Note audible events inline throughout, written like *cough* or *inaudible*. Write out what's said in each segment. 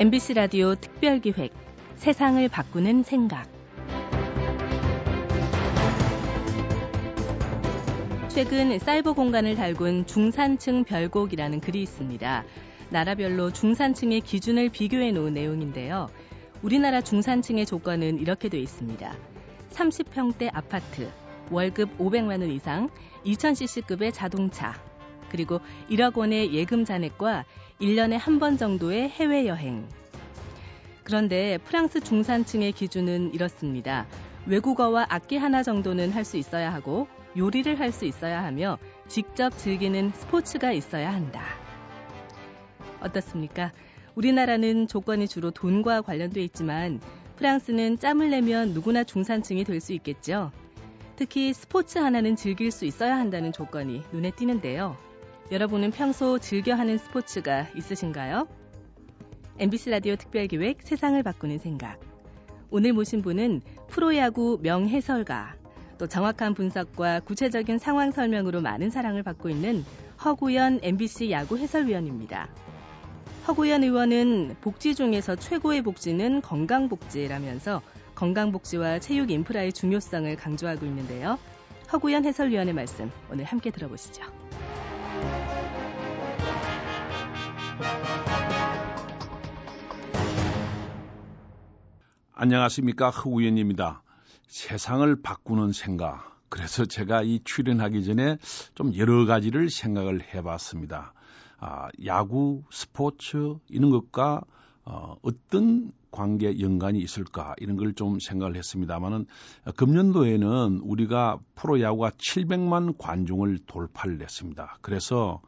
MBC 라디오 특별기획 세상을 바꾸는 생각 최근 사이버 공간을 달군 중산층 별곡이라는 글이 있습니다. 나라별로 중산층의 기준을 비교해 놓은 내용인데요. 우리나라 중산층의 조건은 이렇게 돼 있습니다. 30평대 아파트, 월급 500만 원 이상, 2000cc급의 자동차, 그리고 1억 원의 예금 잔액과 1년에 한 번 정도의 해외여행. 그런데 프랑스 중산층의 기준은 이렇습니다. 외국어와 악기 하나 정도는 할 수 있어야 하고 요리를 할 수 있어야 하며 직접 즐기는 스포츠가 있어야 한다. 어떻습니까? 우리나라는 조건이 주로 돈과 관련돼 있지만 프랑스는 짬을 내면 누구나 중산층이 될 수 있겠죠. 특히 스포츠 하나는 즐길 수 있어야 한다는 조건이 눈에 띄는데요. 여러분은 평소 즐겨 하는 스포츠가 있으신가요? MBC 라디오 특별기획 세상을 바꾸는 생각. 오늘 모신 분은 프로야구 명해설가, 또 정확한 분석과 구체적인 상황 설명으로 많은 사랑을 받고 있는 허구연 MBC 야구 해설위원입니다. 허구연 의원은 복지 중에서 최고의 복지는 건강복지라면서 건강복지와 체육 인프라의 중요성을 강조하고 있는데요. 허구연 해설위원의 말씀 오늘 함께 들어보시죠. 안녕하십니까 허우연입니다. 세상을 바꾸는 생각. 그래서 제가 이 출연하기 전에 좀 여러 가지를 생각을 해봤습니다. 아, 야구, 스포츠 이런 것과 어, 어떤 관계 연관이 있을까 이런 걸 좀 생각을 했습니다만은 금년도에는 우리가 프로야구가 700만 관중을 돌파를 했습니다. 그래서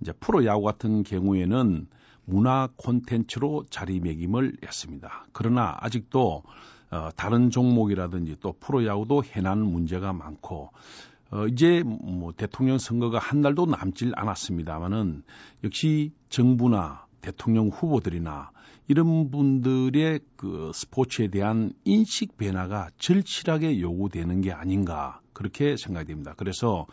이제 프로야구 같은 경우에는 문화 콘텐츠로 자리매김을 했습니다. 그러나 아직도 어, 다른 종목이라든지 또 프로야구도 해난 문제가 많고 어, 이제 뭐 대통령 선거가 한 달도 남질 않았습니다만은 역시 정부나 대통령 후보들이나 이런 분들의 그 스포츠에 대한 인식 변화가 절실하게 요구되는 게 아닌가 그렇게 생각이 됩니다. 그래서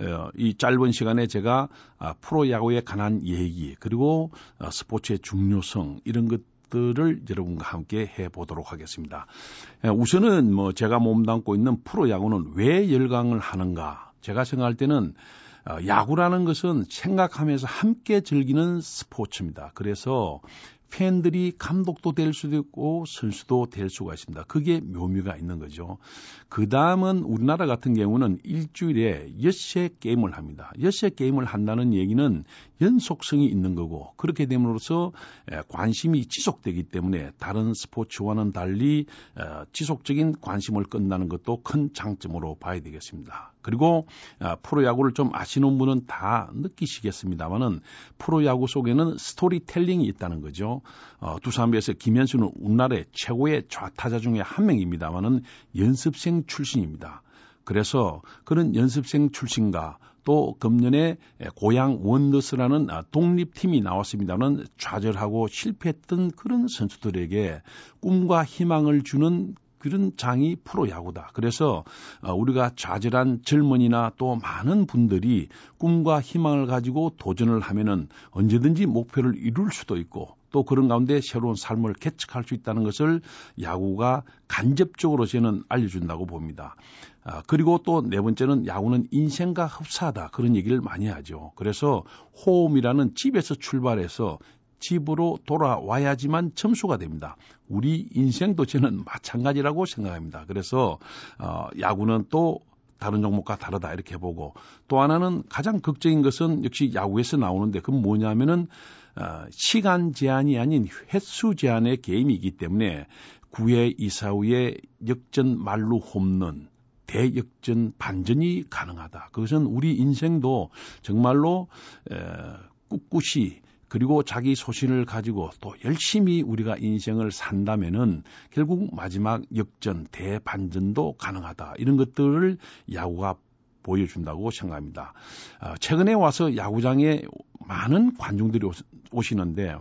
어, 이 짧은 시간에 제가 아, 프로야구에 관한 얘기 그리고 어, 스포츠의 중요성 이런 것 들을 여러분과 함께 해 보도록 하겠습니다. 예, 우선은 뭐 제가 몸담고 있는 프로야구는 왜 열광을 하는가? 제가 생각할 때는 어, 야구라는 것은 생각하면서 함께 즐기는 스포츠입니다. 그래서 팬들이 감독도 될 수도 있고 선수도 될 수가 있습니다. 그게 묘미가 있는 거죠. 그 다음은 우리나라 같은 경우는 일주일에 6세 게임을 합니다. 6세 게임을 한다는 얘기는 연속성이 있는 거고 그렇게 됨으로써 관심이 지속되기 때문에 다른 스포츠와는 달리 지속적인 관심을 끈다는 것도 큰 장점으로 봐야 되겠습니다. 그리고 프로야구를 좀 아시는 분은 다 느끼시겠습니다만은 프로야구 속에는 스토리텔링이 있다는 거죠. 어, 두산베에서 김현수는 우리나라의 최고의 좌타자 중에 한 명입니다만은 연습생 출신입니다. 그래서 그런 연습생 출신과 또 금년에 고향 원더스라는 아, 독립팀이 나왔습니다는 좌절하고 실패했던 그런 선수들에게 꿈과 희망을 주는 그런 장이 프로야구다. 그래서 어, 우리가 좌절한 젊은이나 또 많은 분들이 꿈과 희망을 가지고 도전을 하면은 언제든지 목표를 이룰 수도 있고 또 그런 가운데 새로운 삶을 개척할 수 있다는 것을 야구가 간접적으로 저는 알려준다고 봅니다. 아, 그리고 또 네 번째는 야구는 인생과 흡사하다 그런 얘기를 많이 하죠. 그래서 호흡이라는 집에서 출발해서 집으로 돌아와야지만 점수가 됩니다. 우리 인생도 저는 마찬가지라고 생각합니다. 그래서 어, 야구는 또 다른 종목과 다르다 이렇게 보고 또 하나는 가장 극적인 것은 역시 야구에서 나오는데 그건 뭐냐면은 어, 시간 제한이 아닌 횟수 제한의 게임이기 때문에 9회 이사 후에 역전 말루 홈런 대역전 반전이 가능하다. 그것은 우리 인생도 정말로 에, 꿋꿋이 그리고 자기 소신을 가지고 또 열심히 우리가 인생을 산다면은 결국 마지막 역전, 대반전도 가능하다. 이런 것들을 야구가 보여준다고 생각합니다. 어, 최근에 와서 야구장에 많은 관중들이 오시는데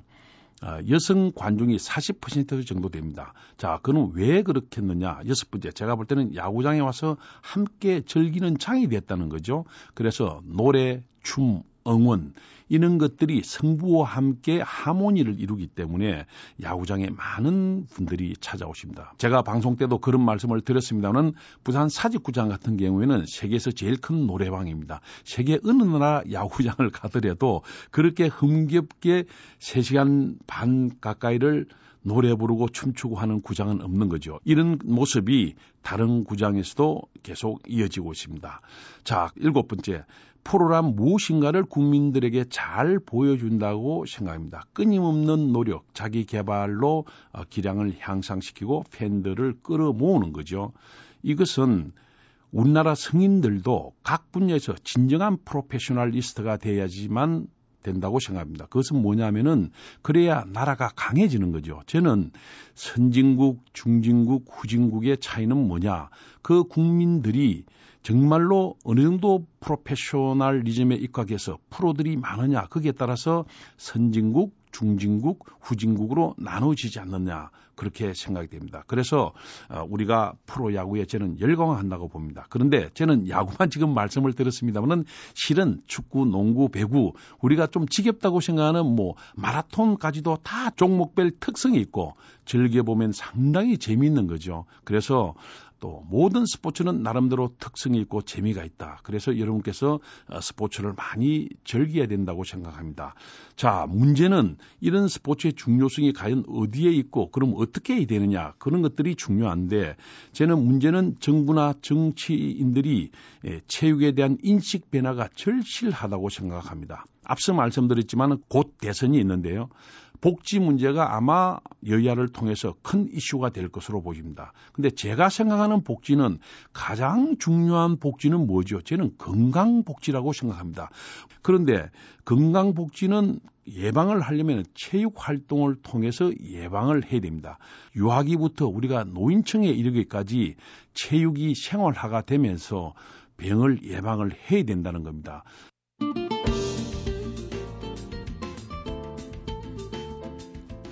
어, 여성 관중이 40% 정도 됩니다. 자, 그는 왜 그렇겠느냐? 여섯 번째, 제가 볼 때는 야구장에 와서 함께 즐기는 장이 됐다는 거죠. 그래서 노래, 춤, 응원 이런 것들이 승부와 함께 하모니를 이루기 때문에 야구장에 많은 분들이 찾아오십니다. 제가 방송 때도 그런 말씀을 드렸습니다는 부산 사직구장 같은 경우에는 세계에서 제일 큰 노래방입니다. 세계 어느 나라 야구장을 가더라도 그렇게 흥겹게 3시간 반 가까이를 노래 부르고 춤추고 하는 구장은 없는 거죠. 이런 모습이 다른 구장에서도 계속 이어지고 있습니다. 자, 일곱 번째. 프로란 무엇인가를 국민들에게 잘 보여준다고 생각합니다. 끊임없는 노력, 자기 개발로 어, 기량을 향상시키고 팬들을 끌어모으는 거죠. 이것은 우리나라 성인들도 각 분야에서 진정한 프로페셔널리스트가 돼야지만 된다고 생각합니다. 그것은 뭐냐면은 그래야 나라가 강해지는 거죠. 저는 선진국, 중진국, 후진국의 차이는 뭐냐? 그 국민들이 정말로 어느 정도 프로페셔널리즘에 입각해서 프로들이 많으냐 거기에 따라서 선진국, 중진국, 후진국으로 나눠지지 않느냐 그렇게 생각이 됩니다. 그래서 어, 우리가 프로 야구에 저는 열광한다고 봅니다. 그런데 저는 야구만 *laughs* 지금 말씀을 드렸습니다만은 실은 축구, 농구, 배구 우리가 좀 지겹다고 생각하는 뭐 마라톤까지도 다 종목별 특성이 있고 즐겨 보면 상당히 재미있는 거죠. 그래서 또 모든 스포츠는 나름대로 특성이 있고 재미가 있다. 그래서 여러분께서 어, 스포츠를 많이 즐겨야 된다고 생각합니다. 자, 문제는 이런 스포츠의 중요성이 과연 어디에 있고 그럼 어떻게 해야 되느냐 그런 것들이 중요한데 저는 문제는 정부나 정치인들이 예, 체육에 대한 인식 변화가 절실하다고 생각합니다. 앞서 말씀드렸지만 곧 대선이 있는데요. 복지 문제가 아마 여야를 통해서 큰 이슈가 될 것으로 보입니다. 근데 제가 생각하는 복지는 가장 중요한 복지는 뭐죠? 저는 건강복지라고 생각합니다. 그런데 건강복지는 예방을 하려면 체육 활동을 통해서 예방을 해야 됩니다. 유아기부터 우리가 노인층에 이르기까지 체육이 생활화가 되면서 병을 예방을 해야 된다는 겁니다.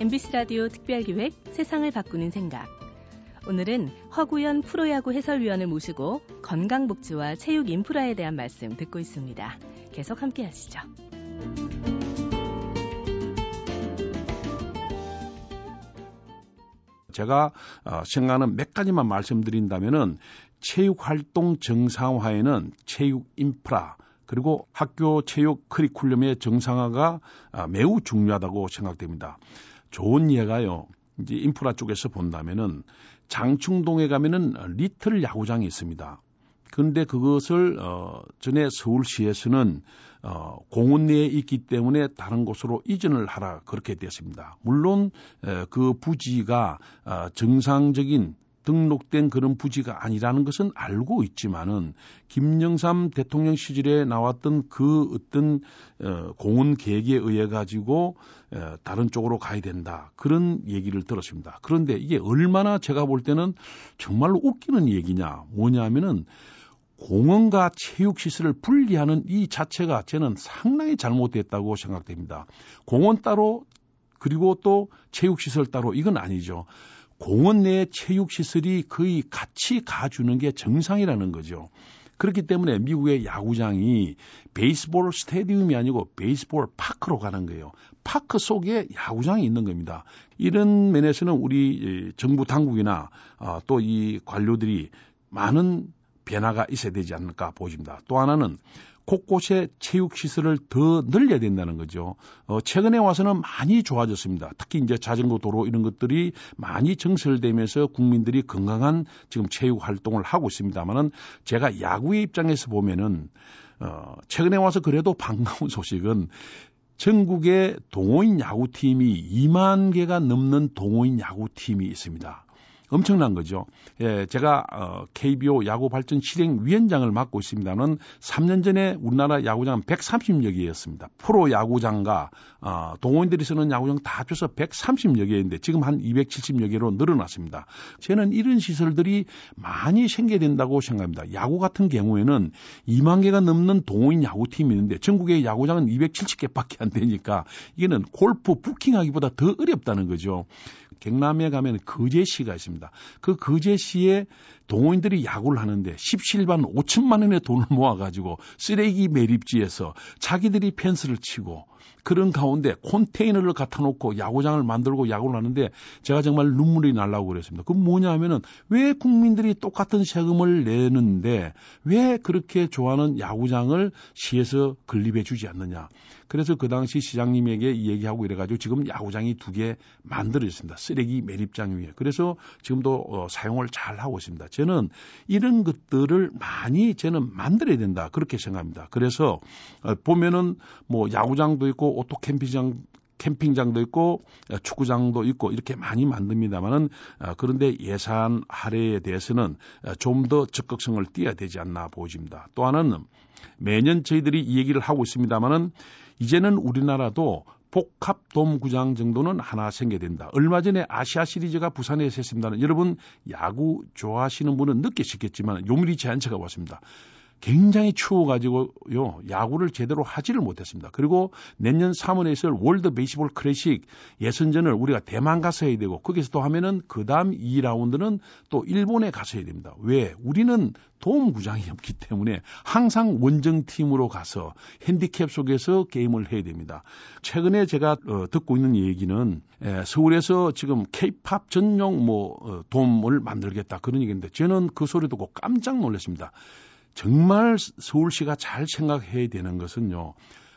MBC 라디오 특별기획 세상을 바꾸는 생각. 오늘은 허구연 프로야구 해설위원을 모시고 건강복지와 체육 인프라에 대한 말씀 듣고 있습니다. 계속 함께 하시죠. 제가 어, 생각하는 몇 가지만 말씀드린다면은 체육 활동 정상화에는 체육 인프라 그리고 학교 체육 커리큘럼의 정상화가 아, 매우 중요하다고 생각됩니다. 좋은 예가요. 이제 인프라 쪽에서 본다면은 장충동에 가면은 리틀 야구장이 있습니다. 그런데 그것을 어 전에 서울시에서는 어 공원 내에 있기 때문에 다른 곳으로 이전을 하라 그렇게 됐습니다. 물론 에, 그 부지가 어 정상적인 등록된 그런 부지가 아니라는 것은 알고 있지만은 김영삼 대통령 시절에 나왔던 그 어떤 어, 공원 계획에 의해 가지고 어, 다른 쪽으로 가야 된다 그런 얘기를 들었습니다. 그런데 이게 얼마나 제가 볼 때는 정말로 웃기는 얘기냐 뭐냐면은 공원과 체육 시설을 분리하는 이 자체가 저는 상당히 잘못됐다고 생각됩니다. 공원 따로 그리고 또 체육 시설 따로 이건 아니죠. 공원 내에 체육 시설이 거의 같이 가주는 게 정상이라는 거죠. 그렇기 때문에 미국의 야구장이 베이스볼 스테디움이 아니고 베이스볼 파크로 가는 거예요. 파크 속에 야구장이 있는 겁니다. 이런 면에서는 우리 정부 당국이나 어, 또이 관료들이 많은 변화가 있어야 되지 않을까 보입니다. 또 하나는 곳곳에 체육 시설을 더 늘려야 된다는 거죠. 어, 최근에 와서는 많이 좋아졌습니다. 특히 이제 자전거 도로 이런 것들이 많이 증설되면서 국민들이 건강한 지금 체육 활동을 하고 있습니다만은 제가 야구의 입장에서 보면은 어, 최근에 와서 그래도 반가운 *laughs* 소식은 전국에 동호인 야구팀이 2만 개가 넘는 동호인 야구팀이 있습니다. 엄청난 거죠. 예, 제가 어, KBO 야구 발전 실행 위원장을 맡고 있습니다는 3년 전에 우리나라 야구장 130여 개였습니다. 프로 야구장과 어, 동호인들이 쓰는 야구장 다 합쳐서 130여 개인데 지금 한 270여 개로 늘어났습니다. 저는 이런 시설들이 많이 생겨야 된다고 생각합니다. 야구 같은 경우에는 2만 개가 넘는 동호인 야구팀이 있는데 전국의 야구장은 270개밖에 안 되니까 이게는 골프 부킹하기보다 더 어렵다는 거죠. 경남에 가면 거제시가 있습니다. 그 거제시에 동호인들이 야구를 하는데 17반 5천만 원의 돈을 모아가지고 쓰레기 매립지에서 자기들이 펜스를 치고 그런 가운데 컨테이너를 갖다 놓고 야구장을 만들고 야구를 하는데 제가 정말 눈물이 날라고 그랬습니다. 그 뭐냐 하면은 왜 국민들이 똑같은 세금을 내는데 왜 그렇게 좋아하는 야구장을 시에서 건립해 주지 않느냐. 그래서 그 당시 시장님에게 얘기하고 이래가지고 지금 야구장이 두 개 만들어졌습니다. 쓰레기 매립장 위에. 그래서 지금도 어, 사용을 잘 하고 있습니다. 저는 이런 것들을 많이 저는 만들어야 된다. 그렇게 생각합니다. 그래서 어, 보면은 뭐 야구장도 있고 오토 캠핑장 캠핑장도 있고 어, 축구장도 있고 이렇게 많이 만듭니다만은 어, 그런데 예산 할애에 대해서는 어, 좀더 적극성을 띄어야 되지 않나 보입니다. 또 하나는 매년 저희들이 이 얘기를 하고 있습니다만은 이제는 우리나라도 복합 돔구장 정도는 하나 생겨야 된다. 얼마 전에 아시아 시리즈가 부산에서 했습니다. 여러분 야구 좋아하시는 분은 느끼시겠지만 요미리 제한체가 왔습니다. 굉장히 추워가지고요 야구를 제대로 하지를 못했습니다. 그리고 내년 3월에 있을 월드 베이스볼 클래식 예선전을 우리가 대만 가서 해야 되고 거기서 또 하면은 그 다음 2라운드는 또 일본에 가서 해야 됩니다. 왜? 우리는 도움 구장이 없기 때문에 항상 원정 팀으로 가서 핸디캡 속에서 게임을 해야 됩니다. 최근에 제가 어, 듣고 있는 얘기는 에, 서울에서 지금 케이팝 전용 뭐 어, 돔을 만들겠다 그런 얘기인데 저는 그 소리 듣고 깜짝 놀랐습니다. 정말 서울시가 잘 생각해야 되는 것은요.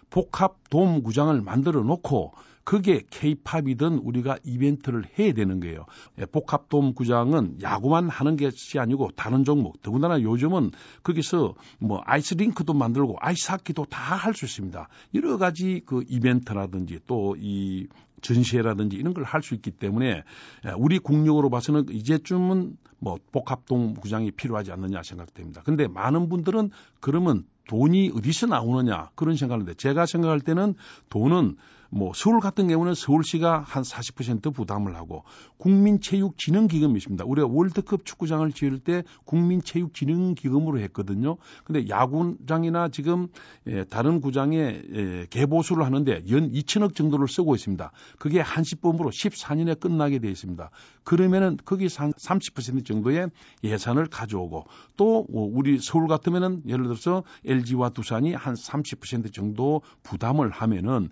복합 돔 구장을 만들어 놓고 그게 케이팝이든 우리가 이벤트를 해야 되는 거예요. 예, 복합 돔 구장은 야구만 하는 것이 아니고 다른 종목, 더군다나 요즘은 거기서 뭐 아이스 링크도 만들고 아이스 하키도 다 할 수 있습니다. 여러 가지 그 이벤트라든지 또이 전시회라든지 이런 걸 할 수 있기 때문에 예, 우리 국력으로 봐서는 이제쯤은 뭐 복합동 구장이 필요하지 않느냐 생각됩니다. 근데 많은 분들은 그러면 돈이 어디서 나오느냐 그런 생각하는데 제가 생각할 때는 돈은 뭐 서울 같은 경우는 서울시가 한 40% 부담을 하고 국민체육진흥기금이 있습니다. 우리가 월드컵 축구장을 지을 때 국민체육진흥기금으로 했거든요. 근데 야구장이나 지금 예, 다른 구장에 예, 개보수를 하는데 연 2천억 정도를 쓰고 있습니다. 그게 한시범으로 14년에 끝나게 되어 있습니다. 그러면은 거기서 한 30% 정도의 예산을 가져오고 또 우리 서울 같으면은 예를 들어서 LG와 두산이 한 30% 정도 부담을 하면은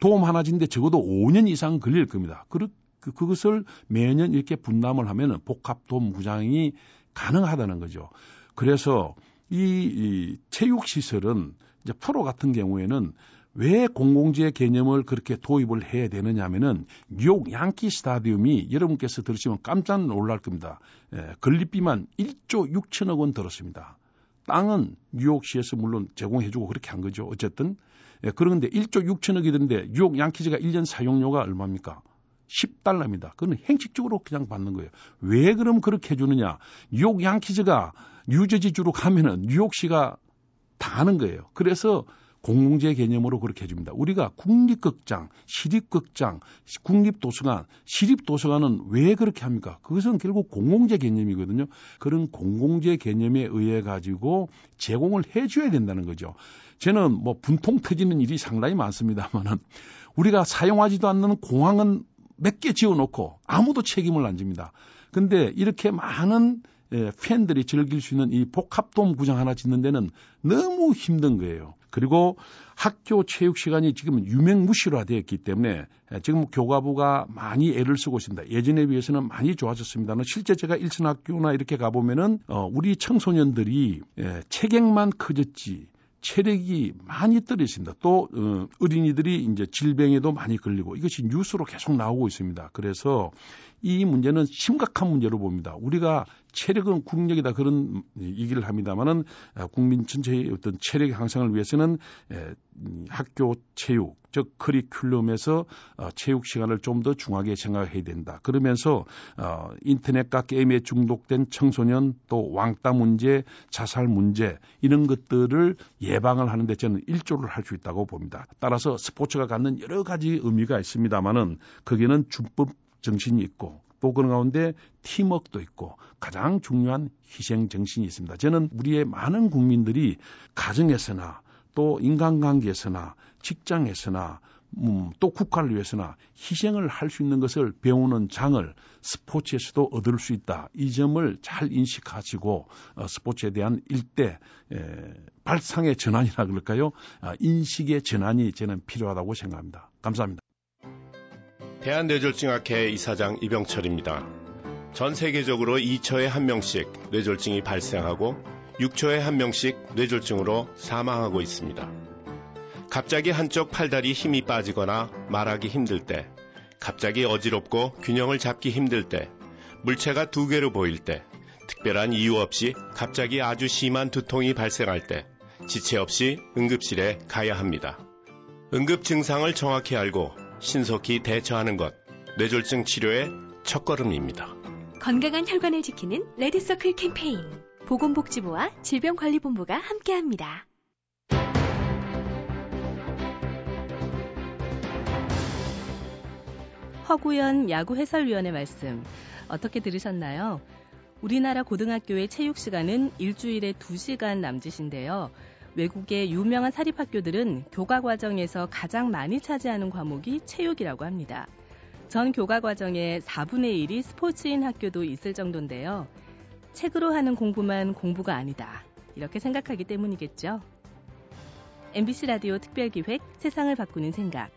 도움 하나 짓는데 적어도 5년 이상 걸릴 겁니다. 그, 그, 그것을 매년 이렇게 분담을 하면은 복합 도움 구장이 가능하다는 거죠. 그래서 이, 이 체육 시설은 이제 프로 같은 경우에는 왜 공공재 개념을 그렇게 도입을 해야 되느냐 하면은 뉴욕 양키 스타디움이 여러분께서 들으시면 깜짝 놀랄 겁니다. 예, 건립비만 1조 6천억 원 들었습니다. 땅은 뉴욕시에서 물론 제공해주고 그렇게 한 거죠. 어쨌든 예, 그런데 1조 6천억이 드는데 뉴욕 양키즈가 1년 사용료가 얼마입니까? 10달러입니다. 그건 행식적으로 그냥 받는 거예요. 왜 그럼 그렇게 해주느냐? 뉴욕 양키즈가 뉴저지주로 가면은 뉴욕시가 다 하는 거예요. 그래서 공공재 개념으로 그렇게 해줍니다. 우리가 국립극장, 시립극장, 국립도서관, 시립도서관은 왜 그렇게 합니까? 그것은 결국 공공재 개념이거든요. 그런 공공재 개념에 의해 가지고 제공을 해줘야 된다는 거죠. 저는 뭐 분통 터지는 일이 상당히 많습니다만은 우리가 사용하지도 않는 공항은 몇 개 지어놓고 아무도 책임을 안 집니다. 근데 이렇게 많은 예, 팬들이 즐길 수 있는 이 복합돔 구장 하나 짓는 데는 너무 힘든 거예요. 그리고 학교 체육 시간이 지금 유명무실화 되었기 때문에 예, 지금 교과부가 많이 애를 쓰고 있습니다. 예전에 비해서는 많이 좋아졌습니다는 실제 제가 일선학교나 이렇게 가보면은 어, 우리 청소년들이 예, 체격만 커졌지 체력이 많이 떨어 있습니다. 또 어, 어린이들이 이제 질병에도 많이 걸리고 이것이 뉴스로 계속 나오고 있습니다. 그래서 이 문제는 심각한 문제로 봅니다. 우리가 체력은 국력이다 그런 얘기를 합니다만은 어, 국민 전체의 어떤 체력 향상을 위해서는 학교 체육 즉 커리큘럼에서 어, 체육 시간을 좀 더 중하게 생각해야 된다. 그러면서 어, 인터넷과 게임에 중독된 청소년 또 왕따 문제, 자살 문제 이런 것들을 예방을 하는 데 저는 일조를 할 수 있다고 봅니다. 따라서 스포츠가 갖는 여러 가지 의미가 있습니다만은 거기는 준법 정신이 있고 또 그런 가운데 팀워크도 있고 가장 중요한 희생 정신이 있습니다. 저는 우리의 많은 국민들이 가정에서나 또 인간관계에서나 직장에서나 음, 또 국가를 위해서나 희생을 할 수 있는 것을 배우는 장을 스포츠에서도 얻을 수 있다. 이 점을 잘 인식하시고 어, 스포츠에 대한 일대 에, 발상의 전환이라 그럴까요? 아, 인식의 전환이 저는 필요하다고 생각합니다. 감사합니다. 대한뇌졸중학회 이사장 이병철입니다. 전 세계적으로 2초에 한 명씩 뇌졸중이 발생하고 6초에 한 명씩 뇌졸중으로 사망하고 있습니다. 갑자기 한쪽 팔다리 힘이 빠지거나 말하기 힘들 때, 갑자기 어지럽고 균형을 잡기 힘들 때, 물체가 두 개로 보일 때, 특별한 이유 없이 갑자기 아주 심한 두통이 발생할 때, 지체 없이 응급실에 가야 합니다. 응급 증상을 정확히 알고 신속히 대처하는 것, 뇌졸중 치료의 첫걸음입니다. 건강한 혈관을 지키는 레드서클 캠페인. 보건복지부와 질병관리본부가 함께합니다. 허구연 야구 해설위원의 말씀 어떻게 들으셨나요? 우리나라 고등학교의 체육 시간은 일주일에 2시간 남짓인데요. 외국의 유명한 사립학교들은 교과 과정에서 가장 많이 차지하는 과목이 체육이라고 합니다. 전 교과 과정의 4분의 1이 스포츠인 학교도 있을 정도인데요. 책으로 하는 공부만 공부가 아니다. 이렇게 생각하기 때문이겠죠. MBC 라디오 특별기획 세상을 바꾸는 생각.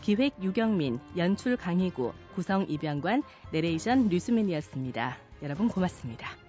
기획 유경민, 연출 강희구, 구성 이병관, 내레이션 류수민이었습니다. 여러분 고맙습니다.